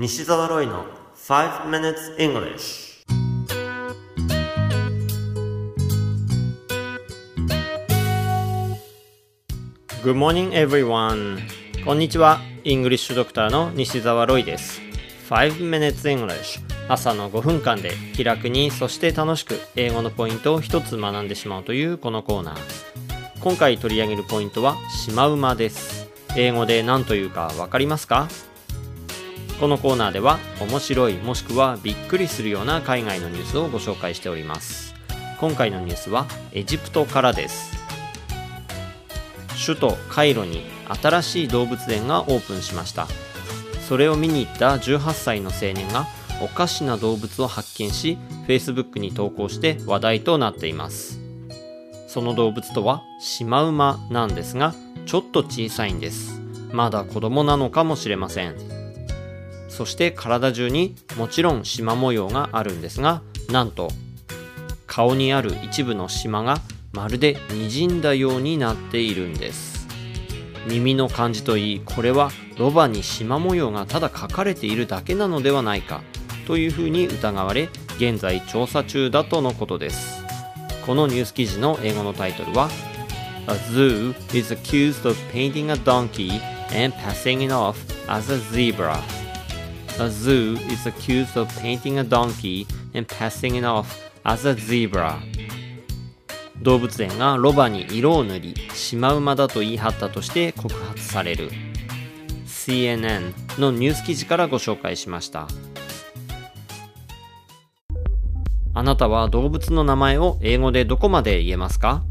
西澤ロイの5 minutes English Good morning everyone. こんにちは。イングリッシュドクターの西澤ロイです。5 minutes English 朝の5分間で気楽にそして楽しく英語のポイントを一つ学んでしまうというこのコーナー。今回取り上げるポイントはシマウマです。英語で何というかわかりますか？このコーナーでは面白いもしくはびっくりするような海外のニュースをご紹介しております。今回のニュースはエジプトからです。首都カイロに新しい動物園がオープンしました。それを見に行った18歳の青年がおかしな動物を発見し Facebook に投稿して話題となっています。その動物とはシマウマなんですがちょっと小さいんです。まだ子供なのかもしれません。そして体中にもちろん縞模様があるんですがなんと顔にある一部の縞がまるで滲んだようになっているんです。耳の感じといいこれはロバに縞模様がただ書かれているだけなのではないかというふうに疑われ現在調査中だとのことです。このニュース記事の英語のタイトルは A zoo is accused of painting a donkey and passing it off as a zebra. A zoo is accused of painting a donkey and passing it off as a zebra. 動物園がロバに色を塗り、シマウマだと言い張ったとして告発される。CNN のニュース記事からご紹介しました。あなたは動物の名前を英語でどこまで言えますか？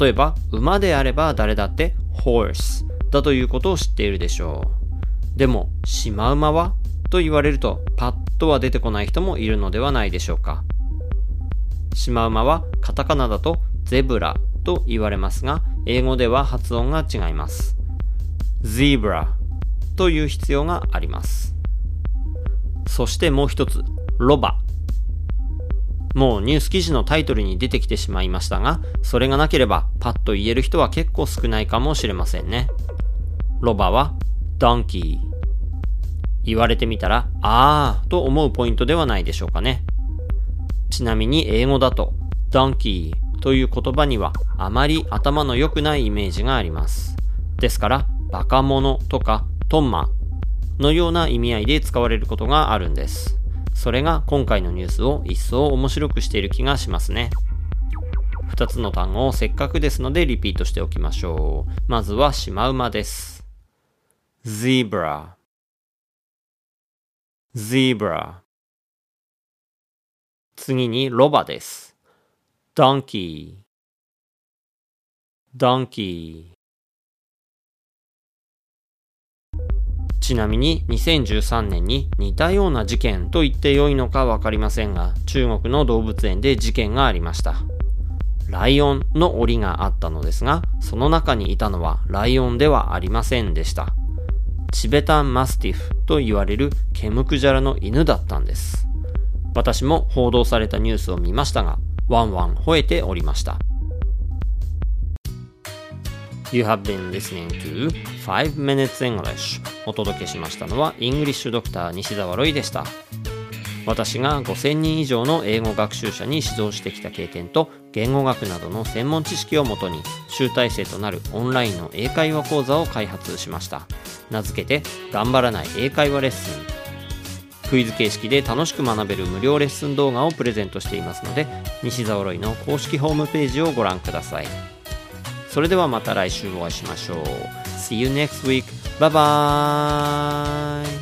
例えば、馬であれば誰だって horse だということを知っているでしょう。でも、シマウマはと言われるとパッとは出てこない人もいるのではないでしょうか。シマウマはカタカナだとゼブラと言われますが、英語では発音が違います。ゼブラという必要があります。そしてもう一つ、ロバ。もうニュース記事のタイトルに出てきてしまいましたが、それがなければパッと言える人は結構少ないかもしれませんね。ロバは donkey 言われてみたら、あーと思うポイントではないでしょうかね。ちなみに英語だと、donkey という言葉にはあまり頭の良くないイメージがあります。ですから、バカ者とかトンマのような意味合いで使われることがあるんです。それが今回のニュースを一層面白くしている気がしますね。二つの単語をせっかくですのでリピートしておきましょう。まずはシマウマです。zebra zebra 次にロバです。donkey donkey ちなみに2013年に似たような事件と言ってよいのかわかりませんが、中国の動物園で事件がありました。ライオンの檻があったのですが、その中にいたのはライオンではありませんでした。チベタンマスティフと言われるケムクジャラの犬だったんです。私も報道されたニュースを見ましたが、ワンワン吠えておりました。You have been listening to 5 Minutes English お届けしましたのはイングリッシュドクター西澤ロイでした。私が5000人以上の英語学習者に指導してきた経験と言語学などの専門知識をもとに集大成となるオンラインの英会話講座を開発しました名付けて頑張らない英会話レッスンクイズ形式で楽しく学べる無料レッスン動画をプレゼントしていますので西澤ロイの公式ホームページをご覧くださいそれではまた来週お会いしましょう See you next week. Bye bye.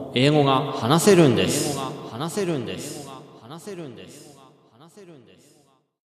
英語が話せるんです。話せるんです。話せるんです。話せるんです。